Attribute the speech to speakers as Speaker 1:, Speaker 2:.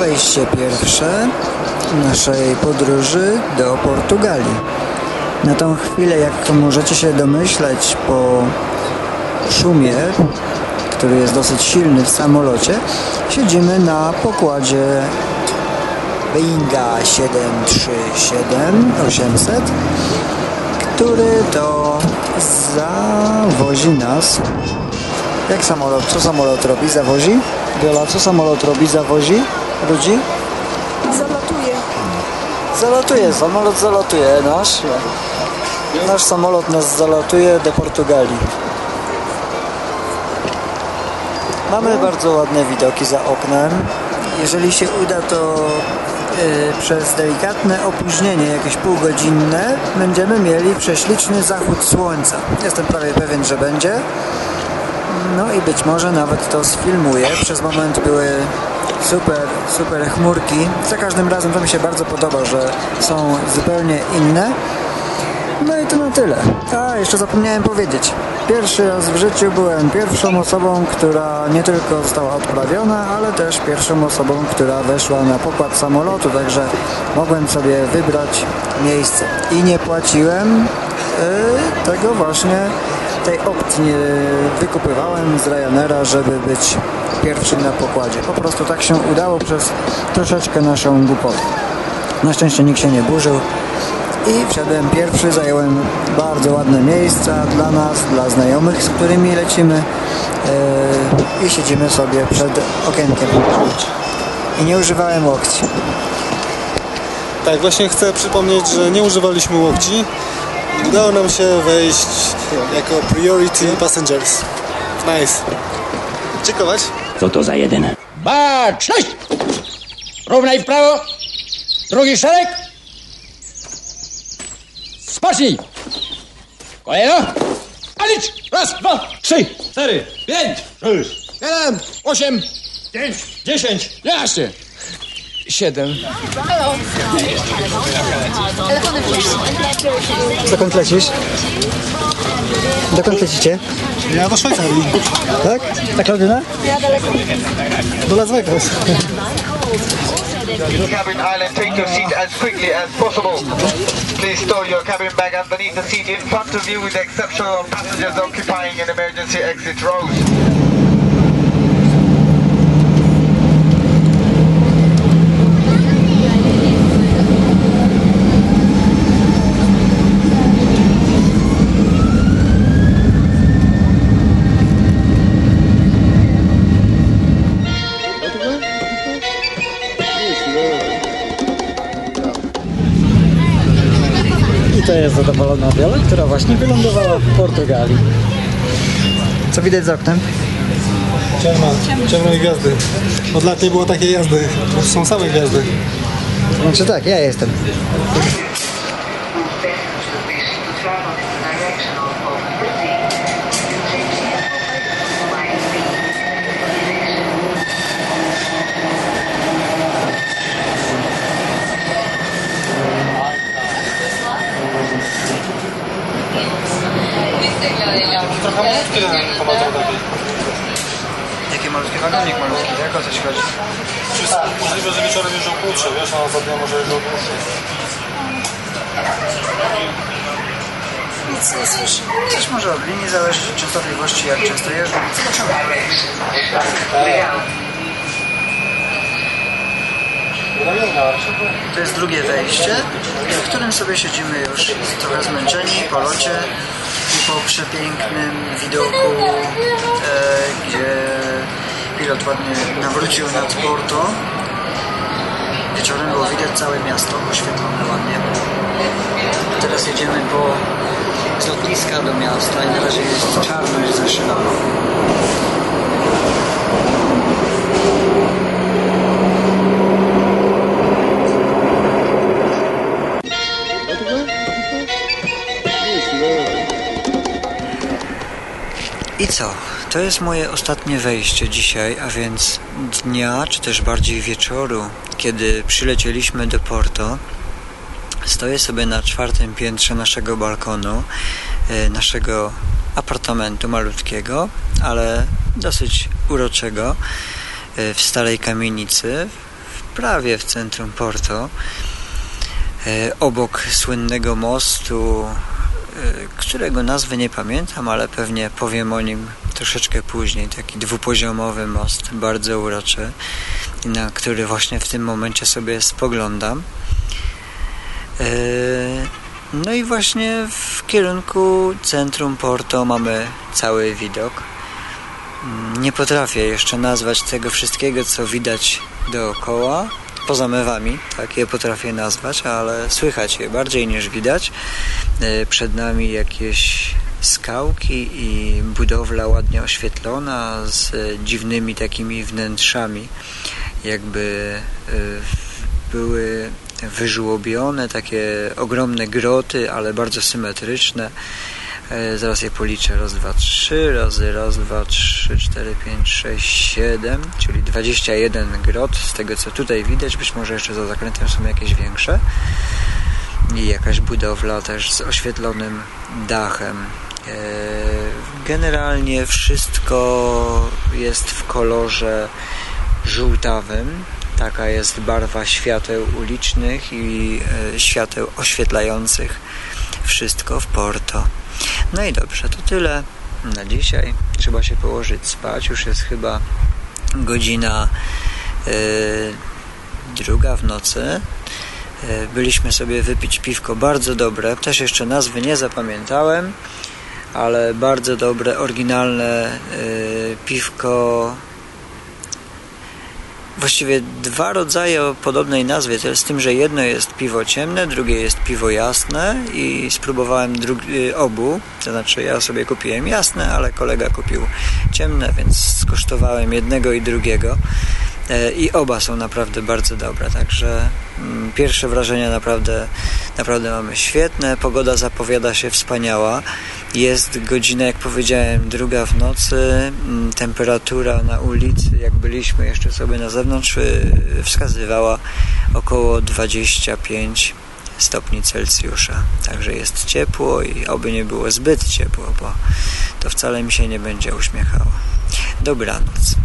Speaker 1: wejście pierwsze naszej podróży do Portugalii. Na tą chwilę, jak możecie się domyśleć po szumie, który jest dosyć silny w samolocie, siedzimy na pokładzie Boeinga 737 800, który to zawozi nas. Jak samolot? Co samolot robi? Zawozi? Wiola, co samolot robi? Zawozi ludzi?
Speaker 2: Zalatuje.
Speaker 1: Zalatuje, samolot zalatuje nasz. Nasz samolot nas zalatuje do Portugalii. Mamy bardzo ładne widoki za oknem. Jeżeli się uda, to yy, przez delikatne opóźnienie, jakieś półgodzinne, będziemy mieli prześliczny zachód słońca. Jestem prawie pewien, że będzie. No i być może nawet to sfilmuję. Przez moment były super, super chmurki. Za każdym razem to mi się bardzo podoba, że są zupełnie inne. No i to na tyle. A, jeszcze zapomniałem powiedzieć. Pierwszy raz w życiu byłem pierwszą osobą, która nie tylko została odprawiona, ale też pierwszą osobą, która weszła na pokład samolotu, także mogłem sobie wybrać miejsce. I nie płaciłem yy, tego właśnie, tej opcji wykupywałem z Ryanaira, żeby być pierwszym na pokładzie. Po prostu tak się udało przez troszeczkę naszą głupotę. Na szczęście nikt się nie burzył i wszedłem pierwszy, zająłem bardzo ładne miejsca dla nas, dla znajomych, z którymi lecimy yy, i siedzimy sobie przed okienkiem. I nie używałem łokci.
Speaker 3: Tak, właśnie chcę przypomnieć, że nie używaliśmy łokci. Udało nam się wejść jako priority passengers. Nice. Dziękować.
Speaker 4: Co to za jeden?
Speaker 5: Baczność! Równaj w prawo. Drugi szereg. Spocznij. Kolejno. A licz. Raz, dwa, trzy, cztery, pięć, sześć, siedem, osiem, dziewięć, dziesięć, jedenaście. Siedem.
Speaker 1: Dokąd lecisz? Dokąd lecicie?
Speaker 3: Ja do Szwajcarii.
Speaker 1: Tak? Ta Klaudyna?
Speaker 3: Do Las Vegas.
Speaker 6: cabin island, take your seat as quickly as possible. Please store your cabin bag underneath the seat in front of you with the exception of passengers occupying an emergency exit rows.
Speaker 1: To jest zadowolona Wiola, która właśnie wylądowała w Portugalii. Co widać za oknem?
Speaker 3: Ciemno, ciemno i gwiazdy. Od lat nie było takiej jazdy. Już są same gwiazdy.
Speaker 1: Znaczy tak, ja jestem.
Speaker 3: Trochę malutkie pomadzą lepiej.
Speaker 1: Jaki malutki wagonik malutki, jak o coś chodzi?
Speaker 3: Możliwe, że wieczorem jeżdżą krótsze, wiesz, a za dnia może jeżdżą dłuższe.
Speaker 1: Nic nie słyszę. Też może od linii zależeć od częstotliwości, jak często jeżdżą. Zobaczymy. To jest drugie wejście, w którym sobie siedzimy już trochę zmęczeni po locie po przepięknym widoku, e, gdzie pilot ładnie nawrócił nad Porto. Wieczorem było widać całe miasto oświetlone ładnie. Teraz jedziemy po z lotniska do miasta i na razie jest czarno jest I co? To jest moje ostatnie wejście dzisiaj, a więc dnia, czy też bardziej wieczoru, kiedy przylecieliśmy do Porto. Stoję sobie na czwartym piętrze naszego balkonu, e, naszego apartamentu malutkiego, ale dosyć uroczego e, w starej kamienicy prawie w centrum Porto, e, obok słynnego mostu, którego nazwy nie pamiętam, ale pewnie powiem o nim troszeczkę później. Taki dwupoziomowy most, bardzo uroczy, na który właśnie w tym momencie sobie spoglądam. E, No i właśnie w kierunku centrum Porto mamy cały widok. Mm, Nie potrafię jeszcze nazwać tego wszystkiego, co widać dookoła. Poza mewami, tak je potrafię nazwać, ale słychać je bardziej niż widać. E, Przed nami jakieś skałki i budowla ładnie oświetlona z dziwnymi takimi wnętrzami, jakby e, były wyżłobione, takie ogromne groty, ale bardzo symetryczne. E, Zaraz je policzę. Raz, dwa, trzy, razy raz, dwa, trzy, cztery, pięć, sześć, siedem, czyli 21 grot. Z tego co tutaj widać, być może jeszcze za zakrętem są jakieś większe. I jakaś budowla też z oświetlonym dachem. E, Generalnie wszystko jest w kolorze żółtawym. Taka jest barwa świateł ulicznych i e, świateł oświetlających wszystko w Porto. No i dobrze, to tyle na dzisiaj. Trzeba się położyć spać. Już jest chyba godzina e, druga w nocy. E, Byliśmy sobie wypić piwko bardzo dobre. Też jeszcze nazwy nie zapamiętałem, ale bardzo dobre, oryginalne e, piwko właściwie dwa rodzaje o podobnej nazwie, to z tym, że jedno jest piwo ciemne, drugie jest piwo jasne i spróbowałem drugi, obu, to znaczy ja sobie kupiłem jasne, ale kolega kupił ciemne, więc skosztowałem jednego i drugiego i oba są naprawdę bardzo dobre, także mm, pierwsze wrażenia naprawdę, naprawdę mamy świetne, pogoda zapowiada się wspaniała, jest godzina, jak powiedziałem, druga w nocy, mm, temperatura na ulicy, jak byliśmy jeszcze sobie na zewnątrz, y, wskazywała około 25 stopni Celsjusza. Także jest ciepło i oby nie było zbyt ciepło, bo to wcale mi się nie będzie uśmiechało. Dobranoc.